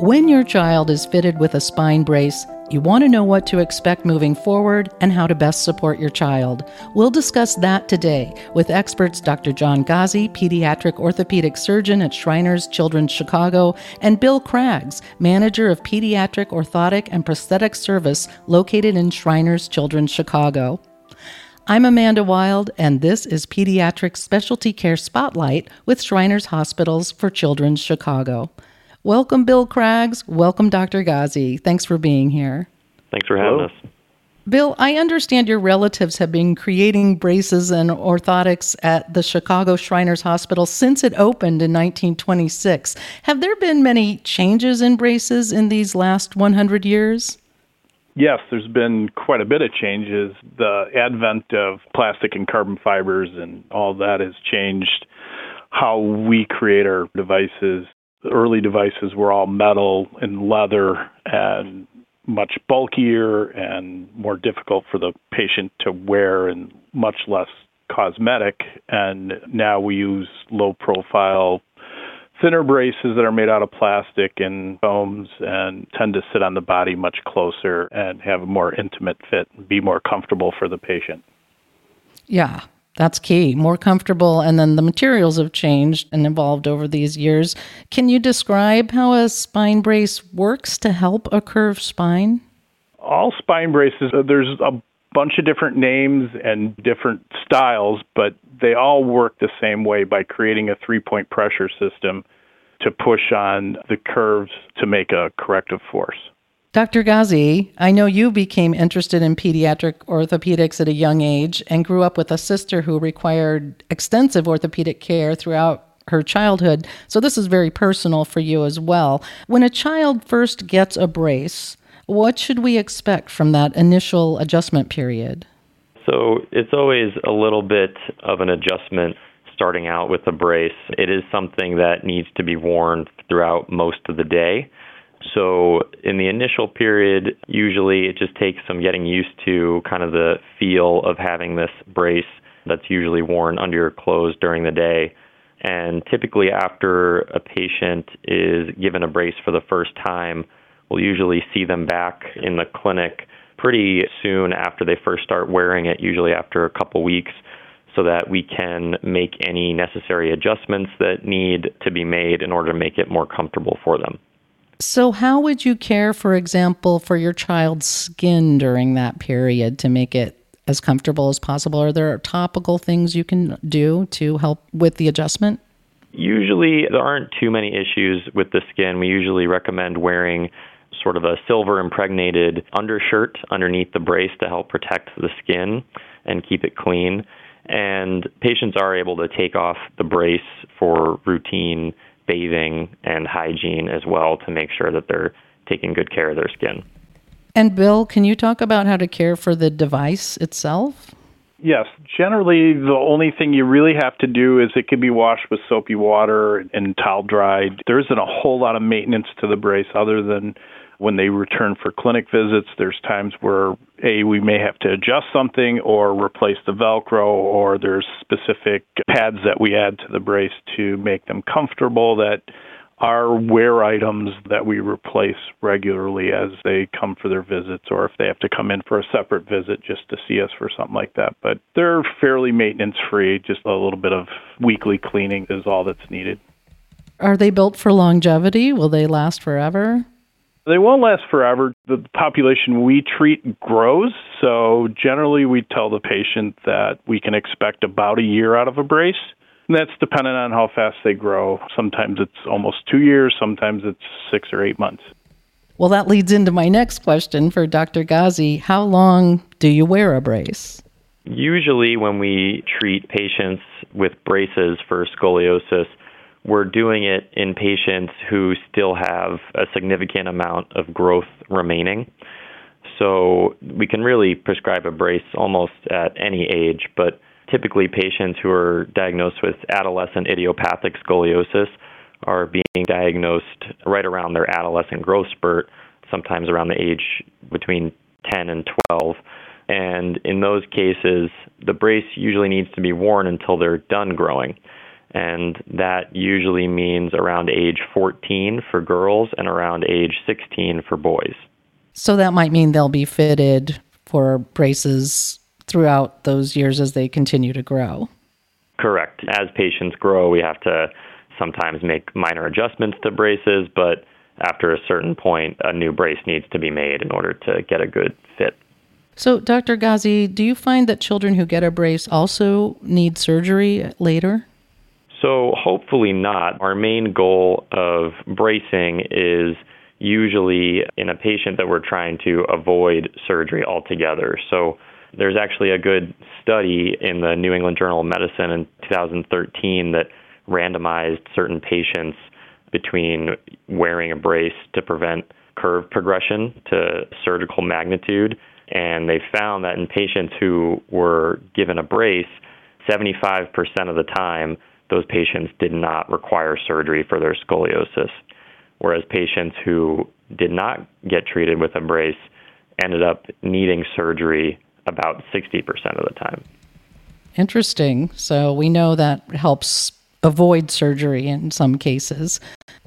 When your child is fitted with a spine brace, you want to know what to expect moving forward and how to best support your child. We'll discuss that today with experts Dr. John Ghazi, pediatric orthopedic surgeon at Shriners Children's Chicago, and Bill Craggs, manager of pediatric orthotic and prosthetic service located in Shriners Children's Chicago. I'm Amanda Wild, and this is Pediatric Specialty Care Spotlight with Shriners Hospitals for Children's Chicago. Welcome, Bill Craggs. Welcome, Dr. Ghazi. Thanks for being here. Thanks for having Hello. us. Bill, I understand your relatives have been creating braces and orthotics at the Chicago Shriners Hospital since it opened in 1926. Have there been many changes in braces in these last 100 years? Yes, there's been quite a bit of changes. The advent of plastic and carbon fibers and all that has changed how we create our devices. The early devices were all metal and leather and much bulkier and more difficult for the patient to wear and much less cosmetic. And now we use low profile, thinner braces that are made out of plastic and foams and tend to sit on the body much closer and have a more intimate fit and be more comfortable for the patient. Yeah, that's key. More comfortable, and then the materials have changed and evolved over these years. Can you describe how a spine brace works to help a curved spine? All spine braces, uh, there's a bunch of different names and different styles, but they all work the same way by creating a three point pressure system to push on the curves to make a corrective force. Dr. Ghazi, I know you became interested in pediatric orthopedics at a young age and grew up with a sister who required extensive orthopedic care throughout her childhood. So this is very personal for you as well. When a child first gets a brace, what should we expect from that initial adjustment period? So it's always a little bit of an adjustment starting out with a brace. It is something that needs to be worn throughout most of the day. So, in the initial period, usually it just takes some getting used to kind of the feel of having this brace that's usually worn under your clothes during the day. And typically, after a patient is given a brace for the first time, we'll usually see them back in the clinic pretty soon after they first start wearing it, usually after a couple weeks, so that we can make any necessary adjustments that need to be made in order to make it more comfortable for them. So, how would you care, for example, for your child's skin during that period to make it as comfortable as possible? Are there topical things you can do to help with the adjustment? Usually, there aren't too many issues with the skin. We usually recommend wearing sort of a silver impregnated undershirt underneath the brace to help protect the skin and keep it clean. And patients are able to take off the brace for routine bathing and hygiene as well to make sure that they're taking good care of their skin. And Bill, can you talk about how to care for the device itself? Yes, generally the only thing you really have to do is it can be washed with soapy water and towel dried. There isn't a whole lot of maintenance to the brace other than when they return for clinic visits, there's times where a we may have to adjust something or replace the velcro or there's specific pads that we add to the brace to make them comfortable that are wear items that we replace regularly as they come for their visits or if they have to come in for a separate visit just to see us for something like that. But they're fairly maintenance free, just a little bit of weekly cleaning is all that's needed. Are they built for longevity? Will they last forever? They won't last forever. The population we treat grows, so generally we tell the patient that we can expect about a year out of a brace. And that's dependent on how fast they grow. Sometimes it's almost two years, sometimes it's six or eight months. Well, that leads into my next question for Dr. Ghazi. How long do you wear a brace? Usually, when we treat patients with braces for scoliosis, we're doing it in patients who still have a significant amount of growth remaining. So we can really prescribe a brace almost at any age, but typically patients who are diagnosed with adolescent idiopathic scoliosis are being diagnosed right around their adolescent growth spurt, sometimes around the age between 10 and 12. And in those cases, the brace usually needs to be worn until they're done growing. And that usually means around age 14 for girls and around age 16 for boys. So that might mean they'll be fitted for braces throughout those years as they continue to grow. Correct. As patients grow, we have to sometimes make minor adjustments to braces, but after a certain point, a new brace needs to be made in order to get a good fit. So, Dr. Ghazi, do you find that children who get a brace also need surgery later? So, hopefully not. Our main goal of bracing is usually in a patient that we're trying to avoid surgery altogether. So, there's actually a good study in the New England Journal of Medicine in 2013 that randomized certain patients between wearing a brace to prevent curve progression to surgical magnitude. And they found that in patients who were given a brace, 75% of the time, those patients did not require surgery for their scoliosis. Whereas patients who did not get treated with a brace ended up needing surgery about 60% of the time. Interesting. So we know that helps avoid surgery in some cases.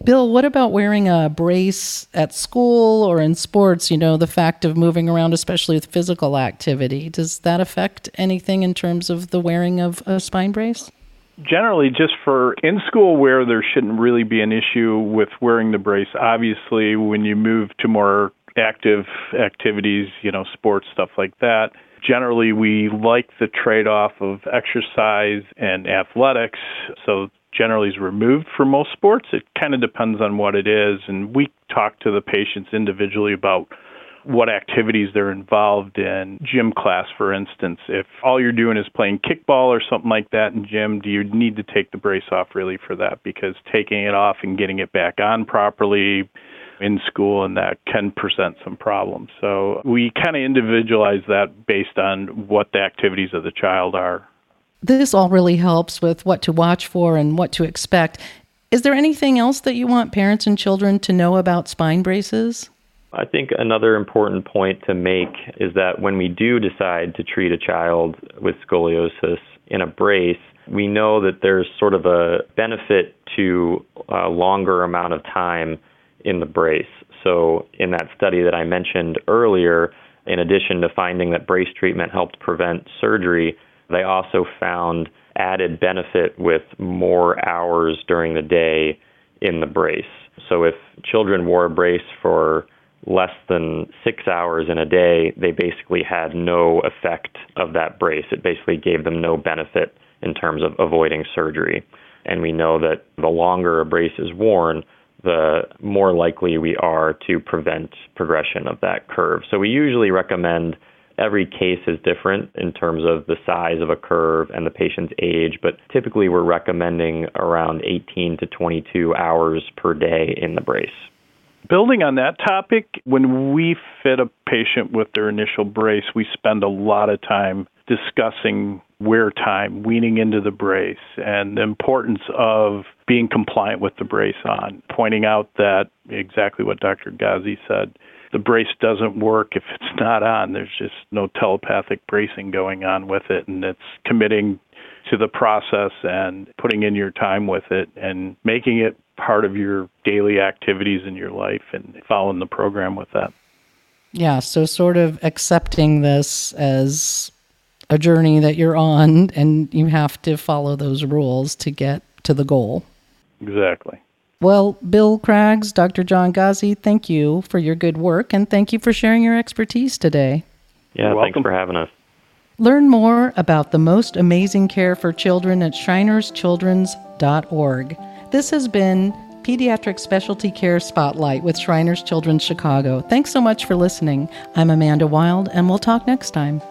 Bill, what about wearing a brace at school or in sports? You know, the fact of moving around, especially with physical activity, does that affect anything in terms of the wearing of a spine brace? Generally, just for in school wear, there shouldn't really be an issue with wearing the brace. Obviously, when you move to more active activities, you know, sports, stuff like that, generally we like the trade off of exercise and athletics. So generally is removed for most sports. It kind of depends on what it is. And we talk to the patients individually about what activities they're involved in. Gym class, for instance, if all you're doing is playing kickball or something like that in gym, do you need to take the brace off really for that? Because taking it off and getting it back on properly in school and that can present some problems. So we kind of individualize that based on what the activities of the child are. This all really helps with what to watch for and what to expect. Is there anything else that you want parents and children to know about spine braces? I think another important point to make is that when we do decide to treat a child with scoliosis in a brace, we know that there's sort of a benefit to a longer amount of time in the brace. So, in that study that I mentioned earlier, in addition to finding that brace treatment helped prevent surgery, they also found added benefit with more hours during the day in the brace. So, if children wore a brace for less than six hours in a day, they basically had no effect of that brace. It basically gave them no benefit in terms of avoiding surgery. And we know that the longer a brace is worn, the more likely we are to prevent progression of that curve. So we usually recommend every case is different in terms of the size of a curve and the patient's age, but typically we're recommending around 18 to 22 hours per day in the brace. Building on that topic, when we fit a patient with their initial brace, we spend a lot of time discussing wear time, weaning into the brace, and the importance of being compliant with the brace on, pointing out that exactly what Dr. Ghazi said. The brace doesn't work if it's not on. There's just no telepathic bracing going on with it, and it's committing to the process and putting in your time with it and making it part of your daily activities in your life and following the program with that. Yeah, so sort of accepting this as a journey that you're on and you have to follow those rules to get to the goal. Exactly. Well, Bill Craggs, Dr. John Ghazi, thank you for your good work and thank you for sharing your expertise today. Yeah, thanks for having us. Learn more about the most amazing care for children at shrinerschildren's.org. This has been Pediatric Specialty Care Spotlight with Shriners Children's Chicago. Thanks so much for listening. I'm Amanda Wild, and we'll talk next time.